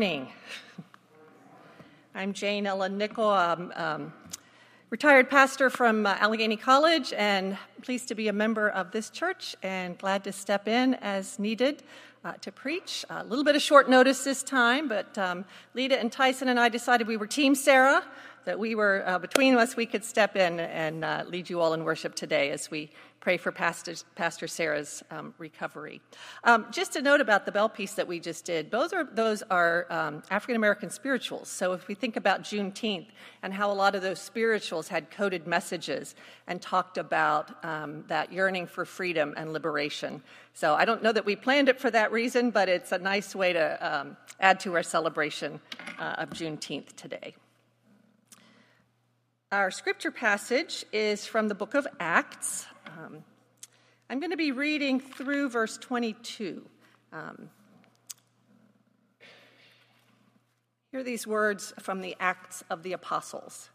Morning. I'm Jane Ellen Nickel, um, um, retired pastor from uh, Allegheny College, and pleased to be a member of this church and glad to step in as needed uh, to preach. A little bit of short notice this time, but um, Lita and Tyson and I decided we were Team Sarah, that we were, uh, between us, we could step in and uh, lead you all in worship today as we pray for Pastor, Pastor Sarah's um, recovery. Um, just a note about the bell piece that we just did. Those are, those are um, African American spirituals. So if we think about Juneteenth and how a lot of those spirituals had coded messages and talked about um, that yearning for freedom and liberation. So I don't know that we planned it for that reason, but it's a nice way to um, add to our celebration uh, of Juneteenth today. Our scripture passage is from the book of Acts. Um, I'm going to be reading through verse 22. Um, hear these words from the Acts of the Apostles.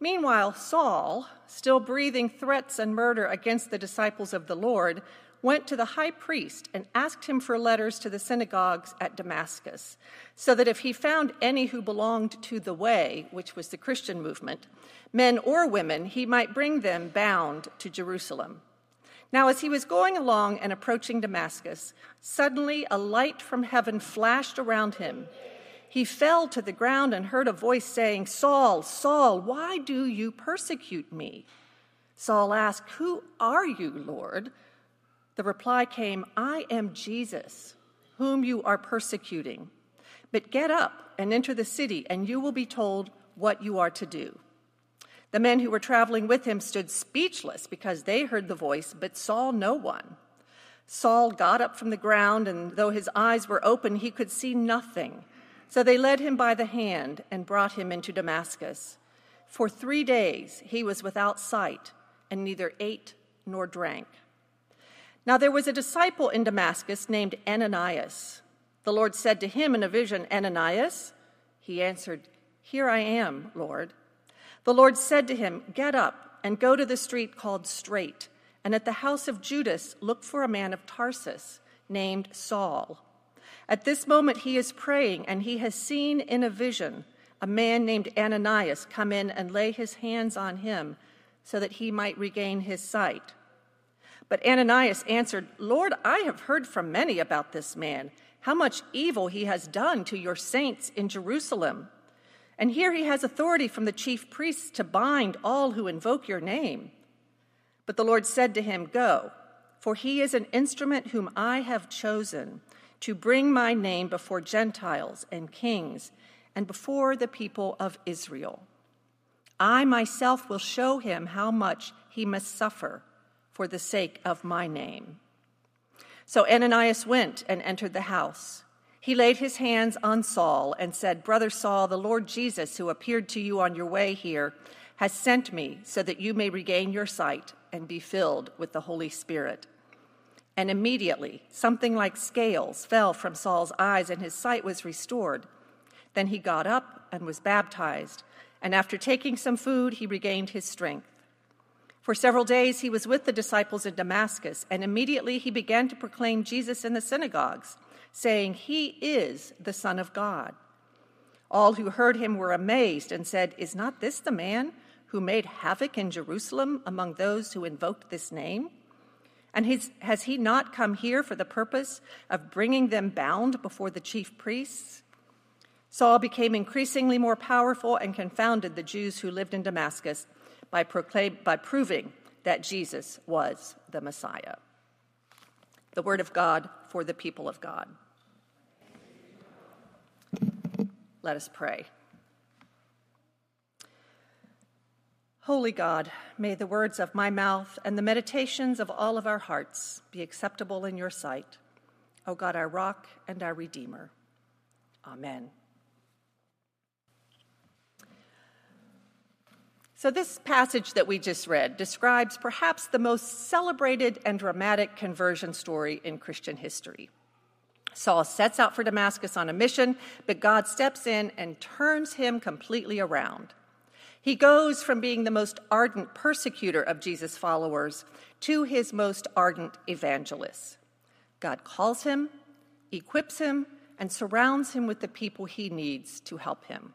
Meanwhile, Saul, still breathing threats and murder against the disciples of the Lord, went to the high priest and asked him for letters to the synagogues at Damascus, so that if he found any who belonged to the Way, which was the Christian movement, men or women, he might bring them bound to Jerusalem. Now, as he was going along and approaching Damascus, suddenly a light from heaven flashed around him. He fell to the ground and heard a voice saying, Saul, Saul, why do you persecute me? Saul asked, Who are you, Lord? The reply came, I am Jesus, whom you are persecuting. But get up and enter the city, and you will be told what you are to do. The men who were traveling with him stood speechless because they heard the voice, but saw no one. Saul got up from the ground, and though his eyes were open, he could see nothing. So they led him by the hand and brought him into Damascus. For three days he was without sight and neither ate nor drank. Now there was a disciple in Damascus named Ananias. The Lord said to him in a vision, Ananias? He answered, Here I am, Lord. The Lord said to him, Get up and go to the street called Straight, and at the house of Judas look for a man of Tarsus named Saul. At this moment he is praying, and he has seen in a vision a man named Ananias come in and lay his hands on him so that he might regain his sight. But Ananias answered, Lord, I have heard from many about this man, how much evil he has done to your saints in Jerusalem. And here he has authority from the chief priests to bind all who invoke your name. But the Lord said to him, Go, for he is an instrument whom I have chosen to bring my name before Gentiles and kings and before the people of Israel. I myself will show him how much he must suffer for the sake of my name. So Ananias went and entered the house. He laid his hands on Saul and said, Brother Saul, the Lord Jesus, who appeared to you on your way here, has sent me so that you may regain your sight and be filled with the Holy Spirit. And immediately something like scales fell from Saul's eyes, and his sight was restored. Then he got up and was baptized, and after taking some food, he regained his strength. For several days he was with the disciples in Damascus, and immediately he began to proclaim Jesus in the synagogues, saying, He is the Son of God. All who heard him were amazed and said, Is not this the man who made havoc in Jerusalem among those who invoked this name? And his, has he not come here for the purpose of bringing them bound before the chief priests? Saul became increasingly more powerful and confounded the Jews who lived in Damascus by, proclaim, by proving that Jesus was the Messiah. The word of God for the people of God. Let us pray. Holy God, may the words of my mouth and the meditations of all of our hearts be acceptable in your sight. O God, our rock and our redeemer. Amen. So, this passage that we just read describes perhaps the most celebrated and dramatic conversion story in Christian history. Saul sets out for Damascus on a mission, but God steps in and turns him completely around. He goes from being the most ardent persecutor of Jesus' followers to his most ardent evangelist. God calls him, equips him, and surrounds him with the people he needs to help him.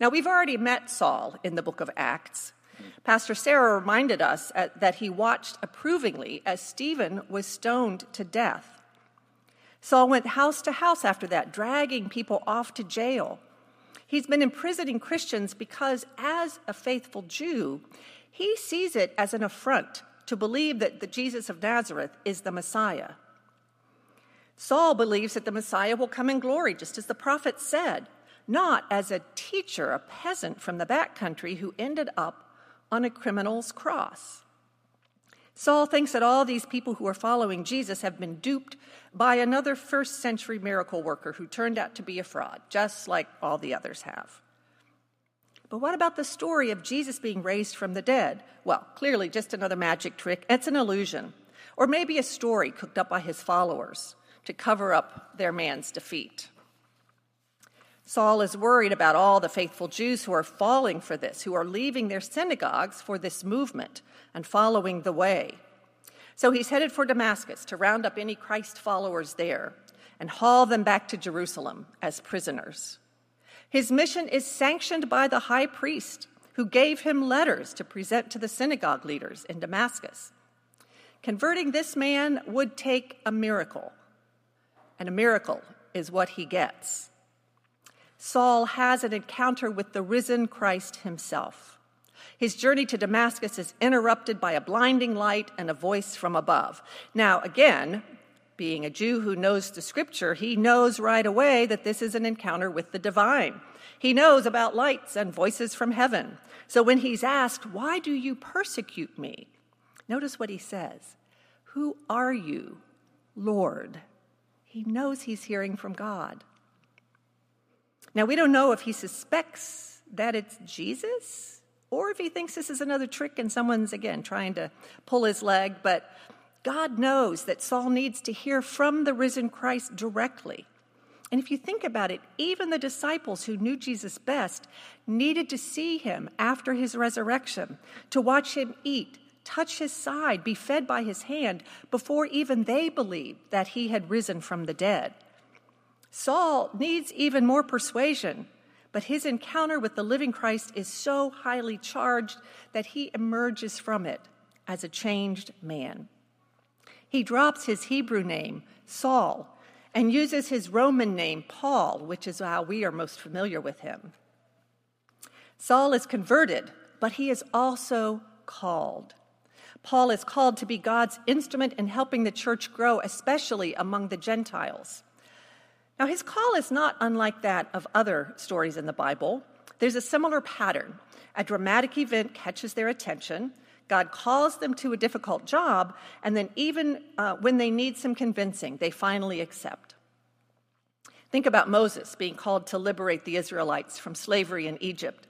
Now, we've already met Saul in the book of Acts. Pastor Sarah reminded us that he watched approvingly as Stephen was stoned to death. Saul went house to house after that, dragging people off to jail. He's been imprisoning Christians because, as a faithful Jew, he sees it as an affront to believe that the Jesus of Nazareth is the Messiah. Saul believes that the Messiah will come in glory, just as the prophet said, not as a teacher, a peasant from the backcountry who ended up on a criminal's cross. Saul thinks that all these people who are following Jesus have been duped by another first century miracle worker who turned out to be a fraud, just like all the others have. But what about the story of Jesus being raised from the dead? Well, clearly just another magic trick. It's an illusion. Or maybe a story cooked up by his followers to cover up their man's defeat. Saul is worried about all the faithful Jews who are falling for this, who are leaving their synagogues for this movement and following the way. So he's headed for Damascus to round up any Christ followers there and haul them back to Jerusalem as prisoners. His mission is sanctioned by the high priest, who gave him letters to present to the synagogue leaders in Damascus. Converting this man would take a miracle, and a miracle is what he gets. Saul has an encounter with the risen Christ himself. His journey to Damascus is interrupted by a blinding light and a voice from above. Now, again, being a Jew who knows the scripture, he knows right away that this is an encounter with the divine. He knows about lights and voices from heaven. So when he's asked, Why do you persecute me? Notice what he says Who are you, Lord? He knows he's hearing from God. Now, we don't know if he suspects that it's Jesus or if he thinks this is another trick and someone's, again, trying to pull his leg, but God knows that Saul needs to hear from the risen Christ directly. And if you think about it, even the disciples who knew Jesus best needed to see him after his resurrection, to watch him eat, touch his side, be fed by his hand, before even they believed that he had risen from the dead. Saul needs even more persuasion, but his encounter with the living Christ is so highly charged that he emerges from it as a changed man. He drops his Hebrew name, Saul, and uses his Roman name, Paul, which is how we are most familiar with him. Saul is converted, but he is also called. Paul is called to be God's instrument in helping the church grow, especially among the Gentiles. Now, his call is not unlike that of other stories in the Bible. There's a similar pattern. A dramatic event catches their attention, God calls them to a difficult job, and then, even uh, when they need some convincing, they finally accept. Think about Moses being called to liberate the Israelites from slavery in Egypt.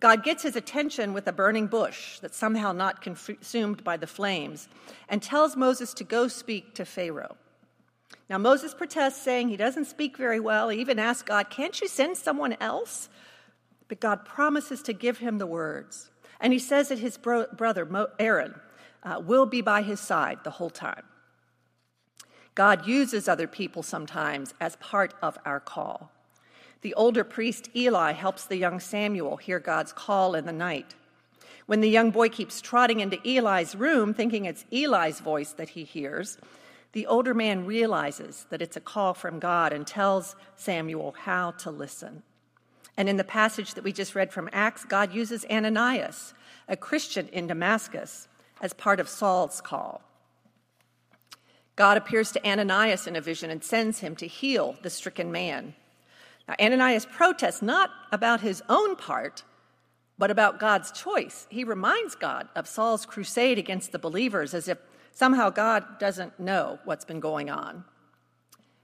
God gets his attention with a burning bush that's somehow not consumed by the flames and tells Moses to go speak to Pharaoh. Now, Moses protests, saying he doesn't speak very well. He even asks God, Can't you send someone else? But God promises to give him the words. And he says that his bro- brother, Aaron, uh, will be by his side the whole time. God uses other people sometimes as part of our call. The older priest Eli helps the young Samuel hear God's call in the night. When the young boy keeps trotting into Eli's room, thinking it's Eli's voice that he hears, the older man realizes that it's a call from God and tells Samuel how to listen. And in the passage that we just read from Acts, God uses Ananias, a Christian in Damascus, as part of Saul's call. God appears to Ananias in a vision and sends him to heal the stricken man. Now, Ananias protests not about his own part, but about God's choice. He reminds God of Saul's crusade against the believers as if somehow God doesn't know what's been going on.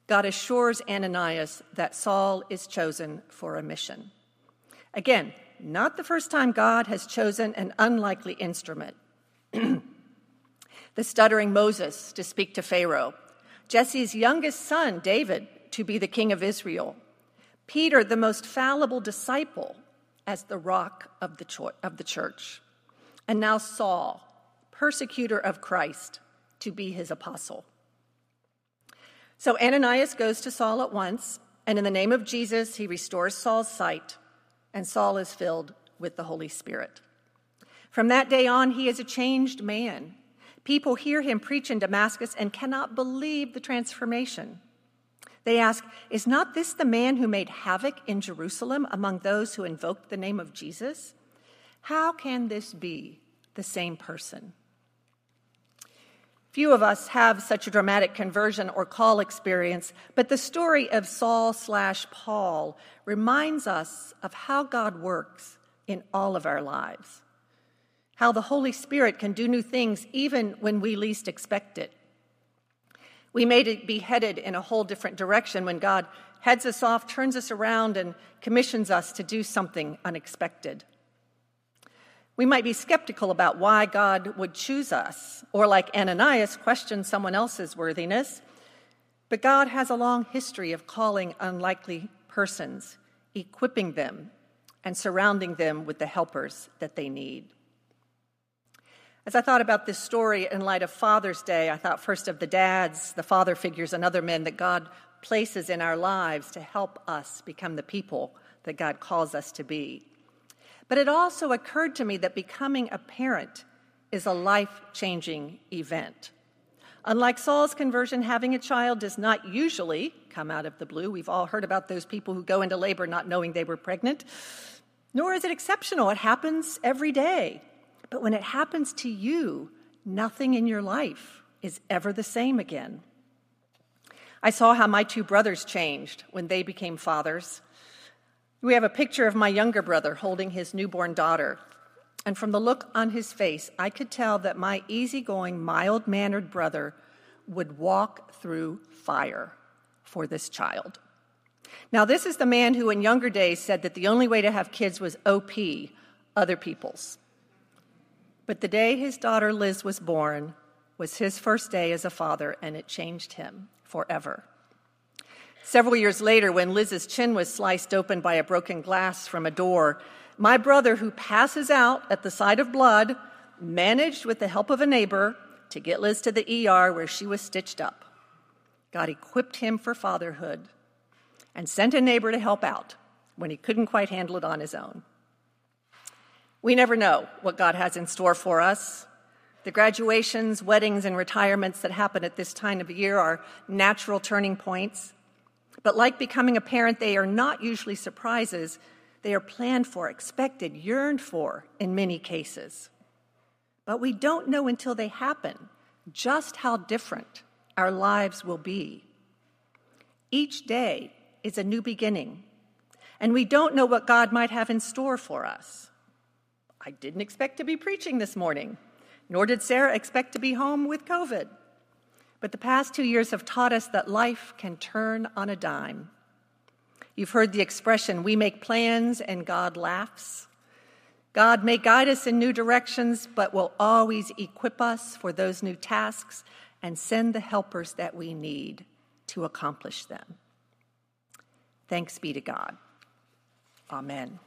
God assures Ananias that Saul is chosen for a mission. Again, not the first time God has chosen an unlikely instrument. the stuttering Moses to speak to Pharaoh, Jesse's youngest son, David, to be the king of Israel, Peter, the most fallible disciple, as the rock of the, cho- of the church, and now Saul, persecutor of Christ, to be his apostle. So Ananias goes to Saul at once, and in the name of Jesus, he restores Saul's sight, and Saul is filled with the Holy Spirit. From that day on, he is a changed man. People hear him preach in Damascus and cannot believe the transformation. They ask, Is not this the man who made havoc in Jerusalem among those who invoked the name of Jesus? How can this be the same person? Few of us have such a dramatic conversion or call experience, but the story of Saul slash Paul reminds us of how God works in all of our lives, how the Holy Spirit can do new things even when we least expect it. We may be headed in a whole different direction when God heads us off, turns us around, and commissions us to do something unexpected. We might be skeptical about why God would choose us, or like Ananias, question someone else's worthiness. But God has a long history of calling unlikely persons, equipping them, and surrounding them with the helpers that they need. As I thought about this story in light of Father's Day, I thought first of the dads, the father figures, and other men that God places in our lives to help us become the people that God calls us to be. But it also occurred to me that becoming a parent is a life changing event. Unlike Saul's conversion, having a child does not usually come out of the blue. We've all heard about those people who go into labor not knowing they were pregnant. Nor is it exceptional, it happens every day. But when it happens to you, nothing in your life is ever the same again. I saw how my two brothers changed when they became fathers. We have a picture of my younger brother holding his newborn daughter. And from the look on his face, I could tell that my easygoing, mild mannered brother would walk through fire for this child. Now, this is the man who, in younger days, said that the only way to have kids was OP, other people's. But the day his daughter Liz was born was his first day as a father, and it changed him forever. Several years later, when Liz's chin was sliced open by a broken glass from a door, my brother, who passes out at the sight of blood, managed, with the help of a neighbor, to get Liz to the ER where she was stitched up. God equipped him for fatherhood and sent a neighbor to help out when he couldn't quite handle it on his own. We never know what God has in store for us. The graduations, weddings, and retirements that happen at this time of year are natural turning points. But like becoming a parent, they are not usually surprises. They are planned for, expected, yearned for in many cases. But we don't know until they happen just how different our lives will be. Each day is a new beginning, and we don't know what God might have in store for us. I didn't expect to be preaching this morning, nor did Sarah expect to be home with COVID. But the past two years have taught us that life can turn on a dime. You've heard the expression, we make plans and God laughs. God may guide us in new directions, but will always equip us for those new tasks and send the helpers that we need to accomplish them. Thanks be to God. Amen.